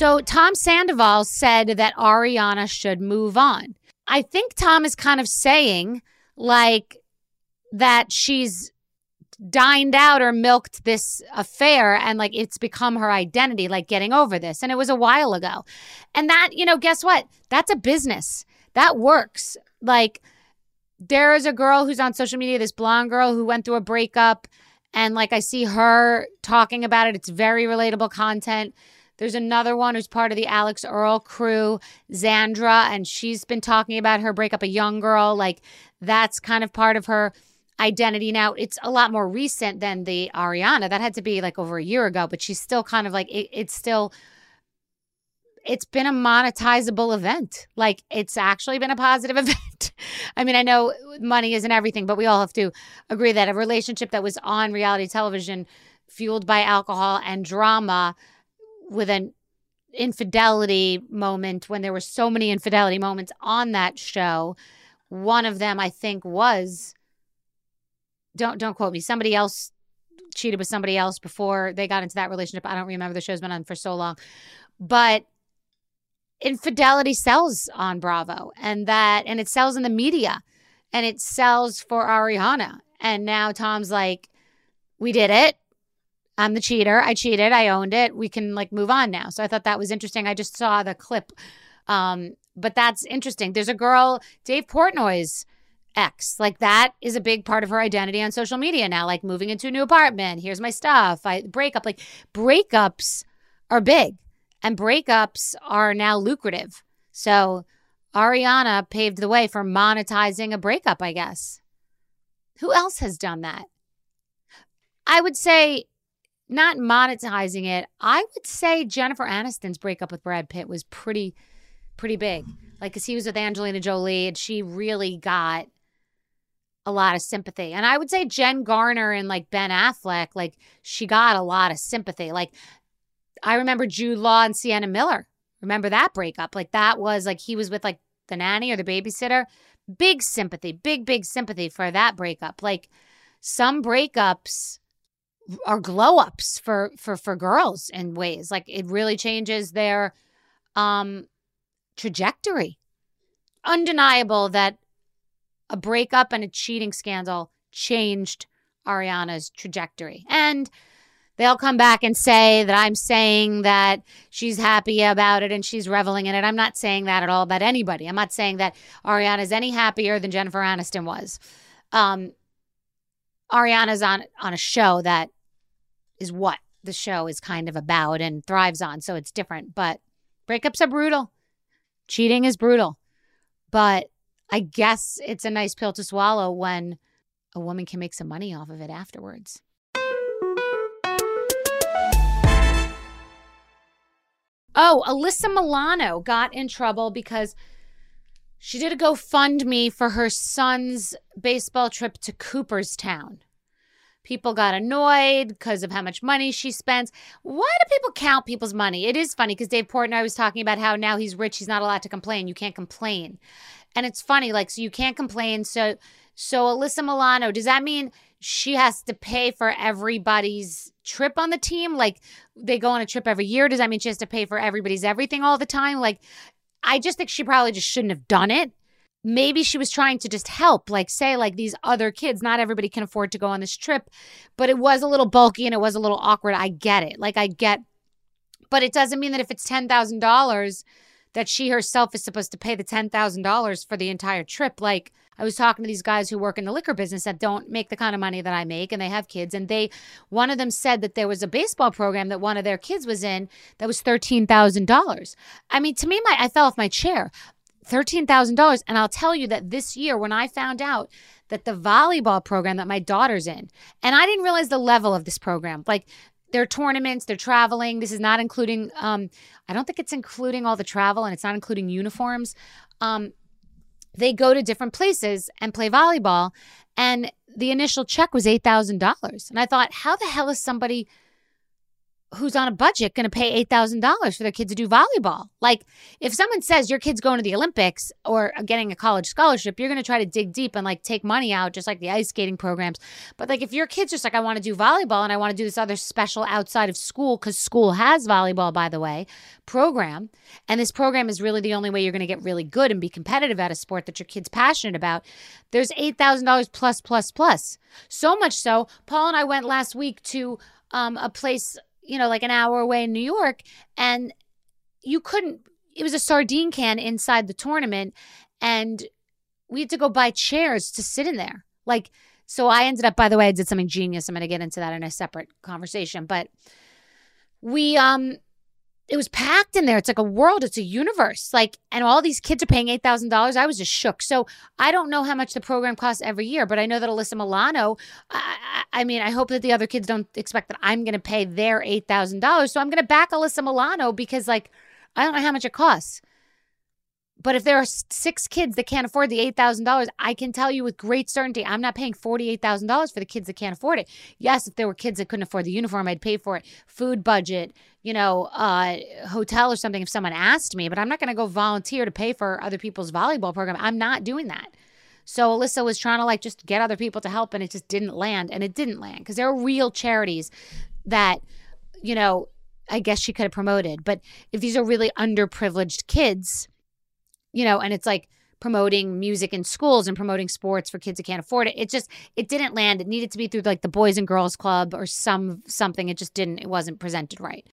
So Tom Sandoval said that Ariana should move on. I think Tom is kind of saying like that she's dined out or milked this affair and like it's become her identity, like getting over this. And it was a while ago. And that, you know, guess what? That's a business. That works. Like there is a girl who's on social media, this blonde girl who went through a breakup. And like I see her talking about it. It's very relatable content. There's another one who's part of the Alix Earle crew, Zandra, and she's been talking about her breakup, a young girl. Like that's kind of part of her identity now. It's a lot more recent than the Ariana. That had to be like over a year ago, but she's still kind of like, it, it's still, it's been a monetizable event. Like it's actually been a positive event. I mean, I know money isn't everything, but we all have to agree that a relationship that was on reality television, fueled by alcohol and drama, with an infidelity moment when there were so many infidelity moments on that show. One of them, I think, was don't don't quote me. Somebody else cheated with somebody else before they got into that relationship. I don't remember. The show's been on for so long, but infidelity sells on Bravo, and that and it sells in the media, and it sells for Ariana. And now Tom's like, we did it. I'm the cheater. I cheated. I owned it. We can like move on now. So I thought that was interesting. I just saw the clip. Um, but that's interesting. There's a girl, Dave Portnoy's ex. Like that is a big part of her identity on social media now. Like moving into a new apartment. Here's my stuff. I breakup. Like breakups are big and breakups are now lucrative. So Ariana paved the way for monetizing a breakup, I guess. Who else has done that? I would say not monetizing it, I would say Jennifer Aniston's breakup with Brad Pitt was pretty, pretty big. Like, because he was with Angelina Jolie and she really got a lot of sympathy. And I would say Jen Garner and like Ben Affleck, like, she got a lot of sympathy. Like, I remember Jude Law and Sienna Miller. Remember that breakup? Like, that was like he was with like the nanny or the babysitter. Big sympathy, big, big sympathy for that breakup. Like, some breakups are glow ups for for for girls in ways like it really changes their um trajectory undeniable that a breakup and a cheating scandal changed ariana's trajectory and they'll come back and say that I'm saying that she's happy about it and she's reveling in it. I'm not saying that at all about anybody. I'm not saying that Ariana is any happier than Jennifer Aniston was. Um, Ariana's on on a show that is what the show is kind of about and thrives on, so it's different. But breakups are brutal. Cheating is brutal. But I guess it's a nice pill to swallow when a woman can make some money off of it afterwards. Oh, Alyssa Milano got in trouble because she did a GoFundMe for her son's baseball trip to Cooperstown. People got annoyed because of how much money she spends. Why do people count people's money? It is funny because Dave Portnoy was talking about how now he's rich, he's not allowed to complain. You can't complain. And it's funny, like, so you can't complain. So, so Alyssa Milano, does that mean she has to pay for everybody's trip on the team? Like, they go on a trip every year. Does that mean she has to pay for everybody's everything all the time? Like, I just think she probably just shouldn't have done it maybe she was trying to just help like say like these other kids not everybody can afford to go on this trip but it was a little bulky and it was a little awkward i get it like i get but it doesn't mean that if it's $10,000 that she herself is supposed to pay the $10,000 for the entire trip like I was talking to these guys who work in the liquor business that don't make the kind of money that I make and they have kids and they one of them said that there was a baseball program that one of their kids was in that was $13,000. I mean to me my I fell off my chair. $13,000. And I'll tell you that this year, when I found out that the volleyball program that my daughter's in, and I didn't realize the level of this program, like their tournaments, they're traveling. This is not including, um, I don't think it's including all the travel and it's not including uniforms. Um, they go to different places and play volleyball. And the initial check was $8,000. And I thought, how the hell is somebody who's on a budget going to pay $8,000 for their kid to do volleyball. Like, if someone says your kid's going to the Olympics or getting a college scholarship, you're going to try to dig deep and like take money out, just like the ice skating programs. But like, if your kid's just like, I want to do volleyball and I want to do this other special outside of school, because school has volleyball, by the way, program, and this program is really the only way you're going to get really good and be competitive at a sport that your kid's passionate about, there's $8,000 plus, plus, plus. So much so, Paul and I went last week to um, a place you know, like an hour away in New York, and you couldn't. It was a sardine can inside the tournament, and we had to go buy chairs to sit in there. Like, so I ended up. By the way, I did something genius. I'm going to get into that in a separate conversation, but we um it was packed in there. It's like a world, it's a universe. Like, and all these kids are paying $8,000. I was just shook. So I don't know how much the program costs every year, but I know that Alyssa Milano, I, I mean, I hope that the other kids don't expect that I'm going to pay their $8,000. So I'm going to back Alyssa Milano because, like, I don't know how much it costs. But if there are six kids that can't afford the $8,000, I can tell you with great certainty, I'm not paying $48,000 for the kids that can't afford it. Yes, if there were kids that couldn't afford the uniform, I'd pay for it. Food budget, you know, uh, hotel or something if someone asked me, but I'm not going to go volunteer to pay for other people's volleyball program. I'm not doing that. So Alyssa was trying to like just get other people to help and it just didn't land. And it didn't land because there are real charities that, you know, I guess she could have promoted. But if these are really underprivileged kids, you know, and it's like promoting music in schools and promoting sports for kids who can't afford it. It just it didn't land. It needed to be through like the Boys and Girls Club or some something. It just didn't. It wasn't presented right.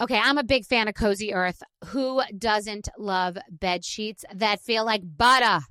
Okay, I'm a big fan of Cozy Earth. Who doesn't love bed sheets that feel like butter?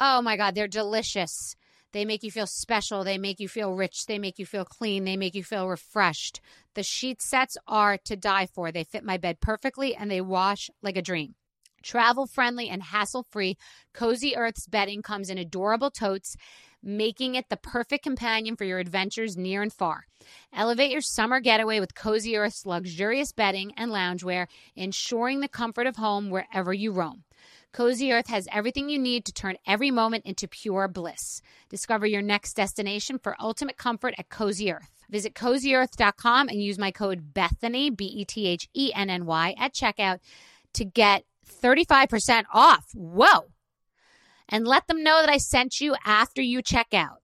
Oh my God, they're delicious. They make you feel special. They make you feel rich. They make you feel clean. They make you feel refreshed. The sheet sets are to die for. They fit my bed perfectly and they wash like a dream. Travel friendly and hassle free, Cozy Earth's bedding comes in adorable totes, making it the perfect companion for your adventures near and far. Elevate your summer getaway with Cozy Earth's luxurious bedding and loungewear, ensuring the comfort of home wherever you roam. Cozy Earth has everything you need to turn every moment into pure bliss. Discover your next destination for ultimate comfort at Cozy Earth. Visit cozyearth.com and use my code Bethenny, B E T H E N N Y, at checkout to get 35% off. Whoa! And let them know that I sent you after you check out.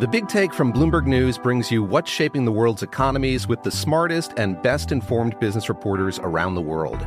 The Big Take from Bloomberg News brings you what's shaping the world's economies with the smartest and best informed business reporters around the world.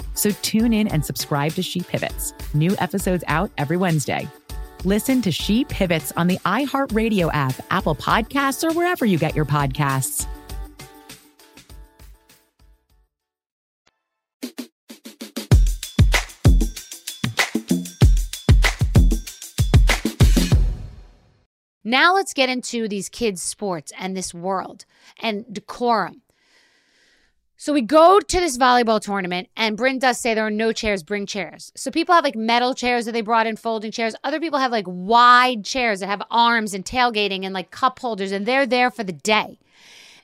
So tune in and subscribe to She Pivots. New episodes out every Wednesday. Listen to She Pivots on the iHeartRadio app, Apple Podcasts, or wherever you get your podcasts. Now let's get into these kids' sports and this world and decorum. So we go to this volleyball tournament, and Bryn does say there are no chairs, bring chairs. So people have like metal chairs that they brought in, folding chairs. Other people have like wide chairs that have arms and tailgating and like cup holders, and they're there for the day.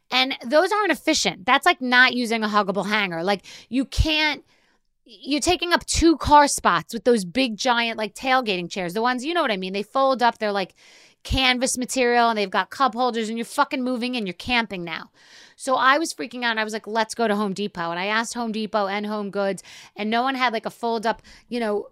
And those aren't efficient. That's like not using a huggable hanger. Like you can't you're taking up two car spots with those big giant like tailgating chairs. The ones you know what I mean. They fold up. They're like canvas material and they've got cup holders and you're fucking moving and you're camping now. So I was freaking out and I was like, let's go to Home Depot. And I asked Home Depot and Home Goods and no one had like a fold up, you know,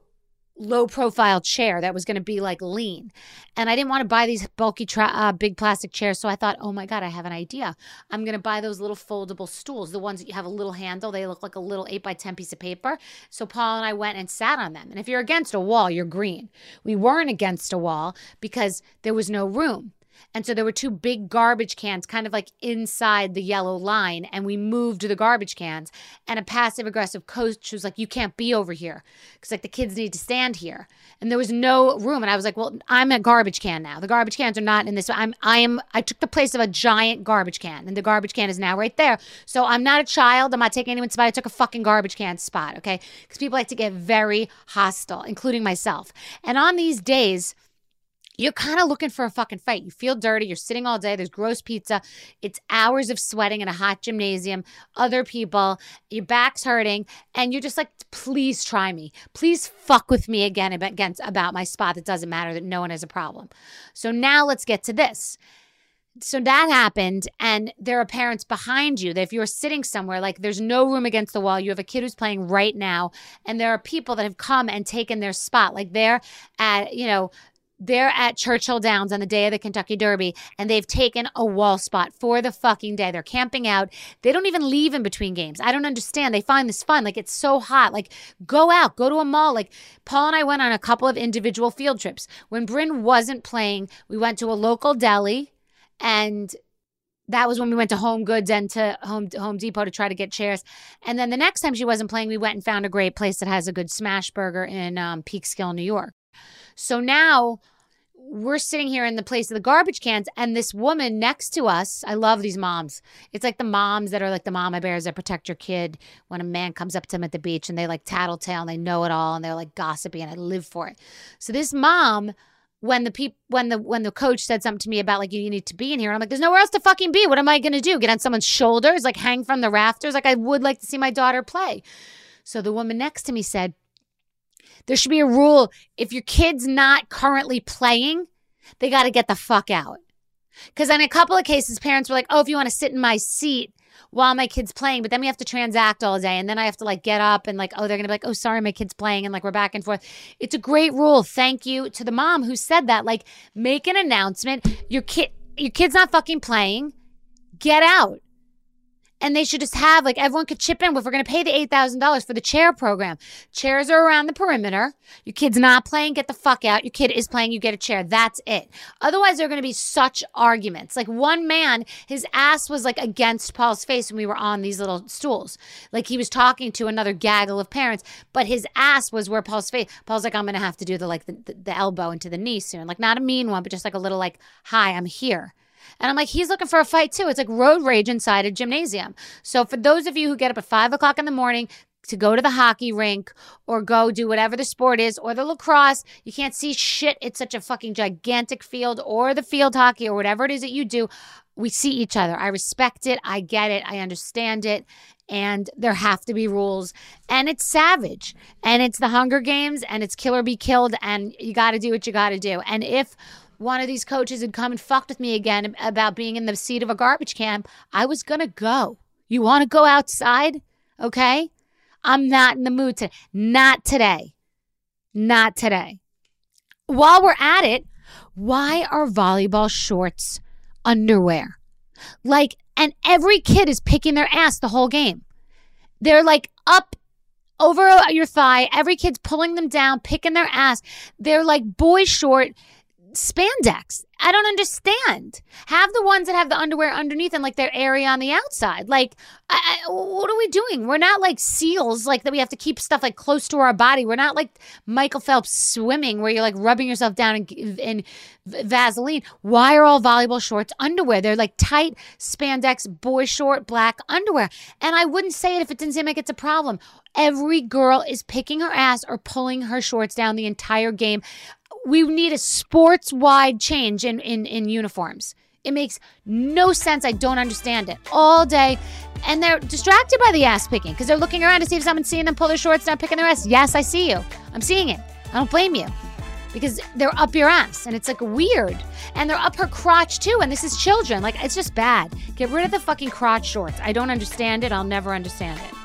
low profile chair that was going to be like lean. And I didn't want to buy these bulky, tra- uh, big plastic chairs. So I thought, oh my God, I have an idea. I'm going to buy those little foldable stools, the ones that you have a little handle. They look like a little 8 by 10 piece of paper. So Paul and I went and sat on them. And if you're against a wall, you're green. We weren't against a wall because there was no room. And so there were two big garbage cans kind of like inside the yellow line. And we moved the garbage cans. And a passive aggressive coach was like, You can't be over here. Because like the kids need to stand here. And there was no room. And I was like, Well, I'm a garbage can now. The garbage cans are not in this. I'm I am I took the place of a giant garbage can. And the garbage can is now right there. So I'm not a child. I'm not taking anyone's spot. I took a fucking garbage can spot, okay? Because people like to get very hostile, including myself. And on these days, you're kind of looking for a fucking fight. You feel dirty. You're sitting all day. There's gross pizza. It's hours of sweating in a hot gymnasium. Other people, your back's hurting, and you're just like, please try me. Please fuck with me again against about my spot. that doesn't matter that no one has a problem. So now let's get to this. So that happened, and there are parents behind you that if you're sitting somewhere, like there's no room against the wall, you have a kid who's playing right now, and there are people that have come and taken their spot. Like they're at, you know, they're at Churchill Downs on the day of the Kentucky Derby and they've taken a wall spot for the fucking day. They're camping out. They don't even leave in between games. I don't understand. They find this fun. Like it's so hot. Like go out, go to a mall. Like Paul and I went on a couple of individual field trips. When Bryn wasn't playing, we went to a local deli and that was when we went to Home Goods and to Home Home Depot to try to get chairs. And then the next time she wasn't playing, we went and found a great place that has a good smash burger in um, Peekskill, New York. So now we're sitting here in the place of the garbage cans, and this woman next to us, I love these moms. It's like the moms that are like the mama bears that protect your kid when a man comes up to them at the beach and they like tattletale and they know it all and they're like gossipy, and I live for it. So this mom, when the peop- when the when the coach said something to me about like you need to be in here, I'm like, there's nowhere else to fucking be. What am I gonna do? Get on someone's shoulders, like hang from the rafters? Like I would like to see my daughter play. So the woman next to me said, There should be a rule if your kid's not currently playing, they got to get the fuck out. Because in a couple of cases, parents were like, oh, if you want to sit in my seat while my kid's playing, but then we have to transact all day. And then I have to like get up and like, oh, they're going to be like, oh, sorry, my kid's playing. And like, we're back and forth. It's a great rule. Thank you to the mom who said that. Like, make an announcement. Your kid, your kid's not fucking playing. Get out and they should just have like everyone could chip in if we're going to pay the $8,000 for the chair program. Chairs are around the perimeter. Your kid's not playing, get the fuck out. Your kid is playing, you get a chair. That's it. Otherwise, there are going to be such arguments. Like one man, his ass was like against Paul's face when we were on these little stools. Like he was talking to another gaggle of parents, but his ass was where Paul's face. Paul's like, I'm going to have to do the like the, the, the elbow into the knee soon. Like not a mean one, but just like a little like, hi, I'm here. And I'm like, he's looking for a fight too. It's like road rage inside a gymnasium. So for those of you who get up at five o'clock in the morning, to go to the hockey rink or go do whatever the sport is or the lacrosse. You can't see shit. It's such a fucking gigantic field or the field hockey or whatever it is that you do. We see each other. I respect it. I get it. I understand it. And there have to be rules. And it's savage. And it's the Hunger Games and it's kill or be killed. And you got to do what you got to do. And if one of these coaches had come and fucked with me again about being in the seat of a garbage can, I was going to go. You want to go outside? Okay. I'm not in the mood to. Not today. Not today. While we're at it, why are volleyball shorts underwear? Like, and every kid is picking their ass the whole game. They're like up over your thigh. Every kid's pulling them down, picking their ass. They're like boy short spandex. I don't understand. Have the ones that have the underwear underneath and like their area on the outside. Like, I, I, what are we doing? We're not like seals, like that we have to keep stuff like close to our body. We're not like Michael Phelps swimming where you're like rubbing yourself down in, in Vaseline. Why are all volleyball shorts underwear? They're like tight spandex, boy short, black underwear. And I wouldn't say it if it didn't seem like it's a problem. Every girl is picking her ass or pulling her shorts down the entire game we need a sports wide change in, in, in uniforms. It makes no sense. I don't understand it all day. And they're distracted by the ass picking because they're looking around to see if someone's seeing them pull their shorts down, picking their ass. Yes, I see you. I'm seeing it. I don't blame you because they're up your ass and it's like weird. And they're up her crotch too. And this is children. Like, it's just bad. Get rid of the fucking crotch shorts. I don't understand it. I'll never understand it.